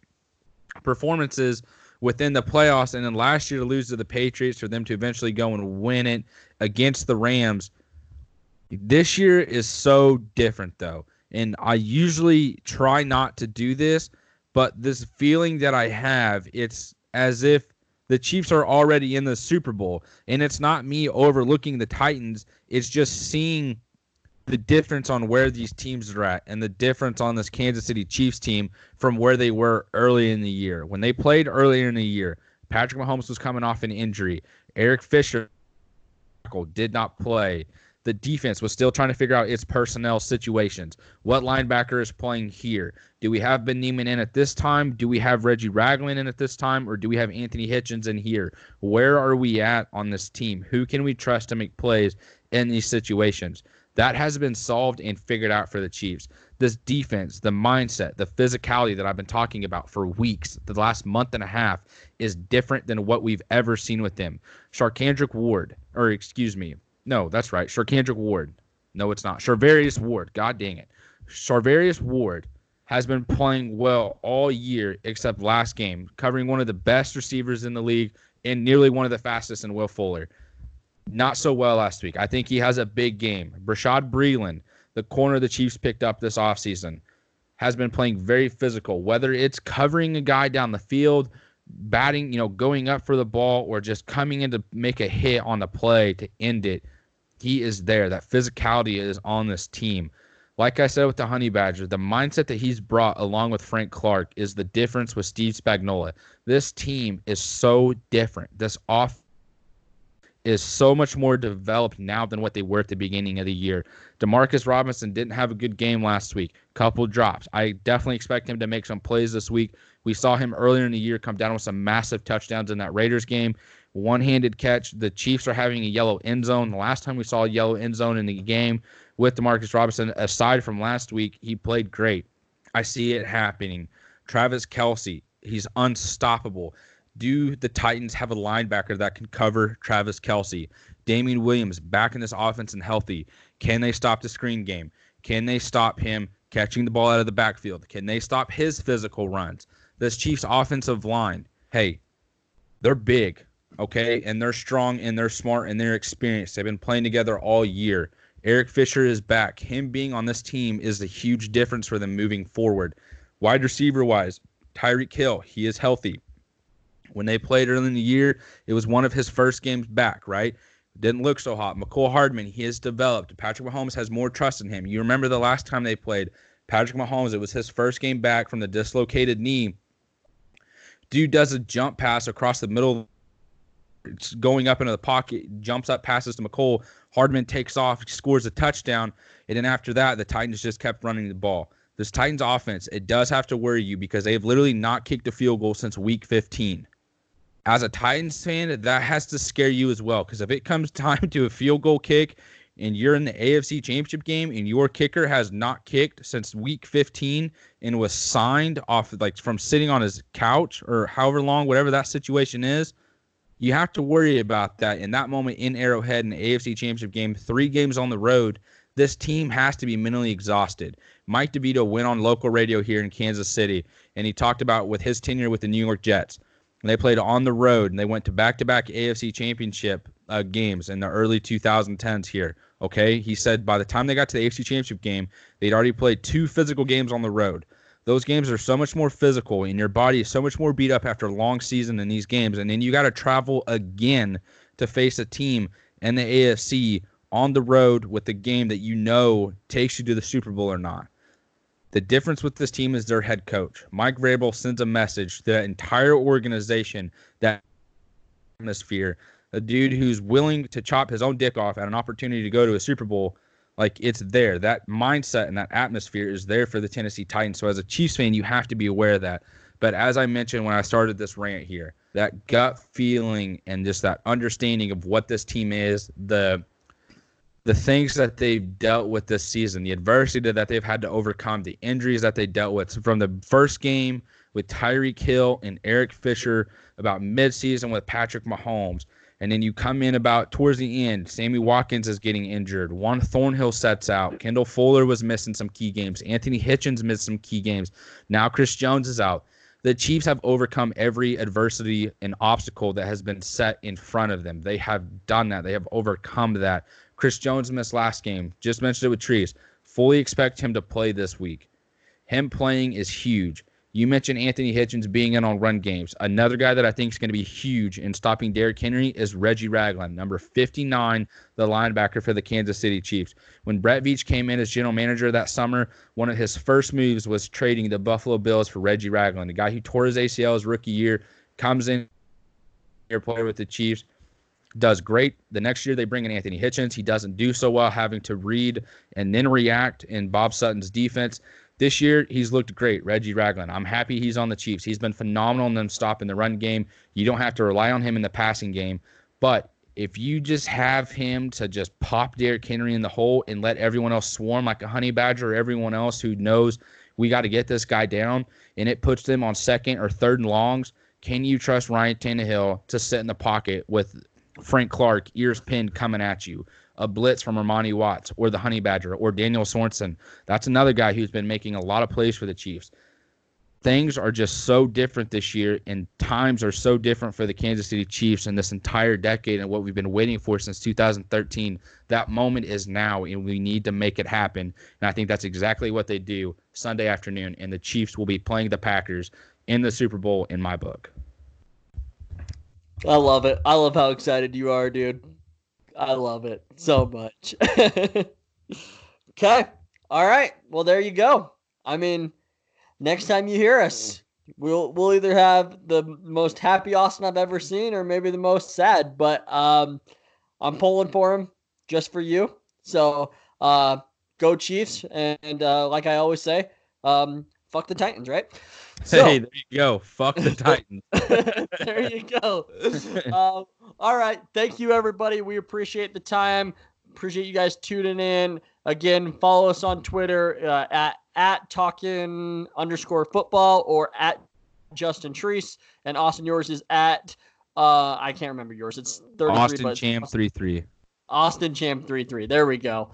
performances within the playoffs. And then last year to lose to the Patriots for them to eventually go and win it against the Rams. This year is so different, though and I usually try not to do this, but this feeling that I have, it's as if the Chiefs are already in the Super Bowl, and it's not me overlooking the Titans. It's just seeing the difference on where these teams are at and the difference on this Kansas City Chiefs team from where they were early in the year. When they played earlier in the year, Patrick Mahomes was coming off an injury. Eric Fisher did not play the defense was still trying to figure out its personnel situations. What linebacker is playing here? Do we have Ben Niemann in at this time? Do we have Reggie Ragland in at this time? Or do we have Anthony Hitchens in here? Where are we at on this team? Who can we trust to make plays in these situations? That has been solved and figured out for the Chiefs. This defense, the mindset, the physicality that I've been talking about for weeks, the last month and a half, is different than what we've ever seen with them. Charcandrick Ward, or excuse me, no, that's right. Charcandrick Ward. No, it's not. Charvarius Ward. God dang it. Charvarius Ward has been playing well all year except last game, covering one of the best receivers in the league and nearly one of the fastest in Will Fuller. Not so well last week. I think he has a big game. Bashaud Breeland, the corner the Chiefs picked up this offseason, has been playing very physical, whether it's covering a guy down the field batting, you know, going up for the ball or just coming in to make a hit on the play to end it he is there. That physicality is on this team. Like I said with the Honey Badger, the mindset that he's brought along with Frank Clark is the difference with Steve Spagnuolo. This team is so different. This off is so much more developed now than what they were at the beginning of the year. Demarcus Robinson didn't have a good game last week. Couple drops. I definitely expect him to make some plays this week. We saw him earlier in the year come down with some massive touchdowns in that Raiders game one handed catch. The Chiefs are having a yellow end zone. The last time we saw a yellow end zone in the game with Demarcus Robinson, aside from last week, he played great. I see it happening. Travis Kelce, he's unstoppable. Do the Titans have a linebacker that can cover Travis Kelce? Damien Williams back in this offense and healthy. Can they stop the screen game? Can they stop him catching the ball out of the backfield? Can they stop his physical runs? This Chiefs offensive line, hey, they're big okay? And they're strong and they're smart and they're experienced. They've been playing together all year. Eric Fisher is back. Him being on this team is a huge difference for them moving forward. Wide receiver wise, Tyreek Hill, he is healthy. When they played early in the year, it was one of his first games back, right? Didn't look so hot. Mecole Hardman, he has developed. Patrick Mahomes has more trust in him. You remember the last time they played Patrick Mahomes, it was his first game back from the dislocated knee. Dude does a jump pass across the middle it's going up into the pocket, jumps up, passes to Mecole. Hardman takes off, scores a touchdown, and then after that, the Titans just kept running the ball. This Titans offense, it does have to worry you because they've literally not kicked a field goal since week 15. As a Titans fan, that has to scare you as well because if it comes time to a field goal kick and you're in the AFC Championship game and your kicker has not kicked since week 15 and was signed off like from sitting on his couch or however long, whatever that situation is – you have to worry about that in that moment in Arrowhead in the AFC Championship game, three games on the road. This team has to be mentally exhausted. Mike DeVito went on local radio here in Kansas City, and he talked about with his tenure with the New York Jets. They played on the road and they went to back-to-back AFC Championship uh, games in the early 2010s here. Okay, he said by the time they got to the AFC Championship game, they'd already played two physical games on the road. Those games are so much more physical, and your body is so much more beat up after a long season in these games. And then you got to travel again to face a team in the AFC on the road with the game that you know takes you to the Super Bowl or not. The difference with this team is their head coach. Mike Vrabel sends a message to that entire organization, that atmosphere, a dude who's willing to chop his own dick off at an opportunity to go to a Super Bowl like it's there. That mindset and that atmosphere is there for the Tennessee Titans. So as a Chiefs fan, you have to be aware of that. But as I mentioned when I started this rant here, that gut feeling and just that understanding of what this team is, the the things that they've dealt with this season, the adversity that they've had to overcome, the injuries that they dealt with from the first game with Tyreek Hill and Eric Fisher about midseason with Patrick Mahomes and then you come in about towards the end, Sammy Watkins is getting injured. Juan Thornhill sets out. Kendall Fuller was missing some key games. Anthony Hitchens missed some key games. Now Chris Jones is out. The Chiefs have overcome every adversity and obstacle that has been set in front of them. They have done that. They have overcome that. Chris Jones missed last game. Just mentioned it with Treese. Fully expect him to play this week. Him playing is huge. You mentioned Anthony Hitchens being in on run games. Another guy that I think is going to be huge in stopping Derrick Henry is Reggie Ragland, number 59, the linebacker for the Kansas City Chiefs. When Brett Veach came in as general manager that summer, one of his first moves was trading the Buffalo Bills for Reggie Ragland, the guy who tore his ACL his rookie year, comes in, here, player with the Chiefs does great. The next year they bring in Anthony Hitchens. He doesn't do so well, having to read and then react in Bob Sutton's defense. This year, he's looked great, Reggie Ragland. I'm happy he's on the Chiefs. He's been phenomenal in them stopping the run game. You don't have to rely on him in the passing game. But if you just have him to just pop Derrick Henry in the hole and let everyone else swarm like a honey badger or everyone else who knows we got to get this guy down, and it puts them on second or third and longs, can you trust Ryan Tannehill to sit in the pocket with Frank Clark, ears pinned, coming at you? a blitz from Armani Watts or the Honey Badger or Daniel Sorensen. That's another guy who's been making a lot of plays for the Chiefs. Things are just so different this year, and times are so different for the Kansas City Chiefs in this entire decade and what we've been waiting for since 2013. That moment is now, and we need to make it happen. And I think that's exactly what they do Sunday afternoon. And the Chiefs will be playing the Packers in the Super Bowl, in my book. I love it. I love how excited you are, dude. I love it so much. okay. All right. Well, there you go. I mean, next time you hear us, we'll we'll either have the most happy Austin I've ever seen or maybe the most sad. But um, I'm pulling for him just for you. So uh, go Chiefs, and uh, like I always say, um, fuck the Titans, right? So, hey, there you go. Fuck the Titans. there you go. Um, all right. Thank you, everybody. We appreciate the time. Appreciate you guys tuning in. Again, follow us on Twitter uh, at at talking underscore football or at Justin Treese. And Austin, yours is at uh, I can't remember yours. It's 33. Austin Champ 33. Austin Champ 33. There we go.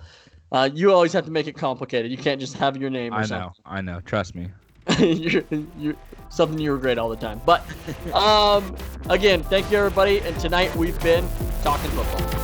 Uh, you always have to make it complicated. You can't just have your name. I know. Something. I know. Trust me. you're, you're, something you regret all the time. But um, again, thank you everybody. And tonight we've been talking football.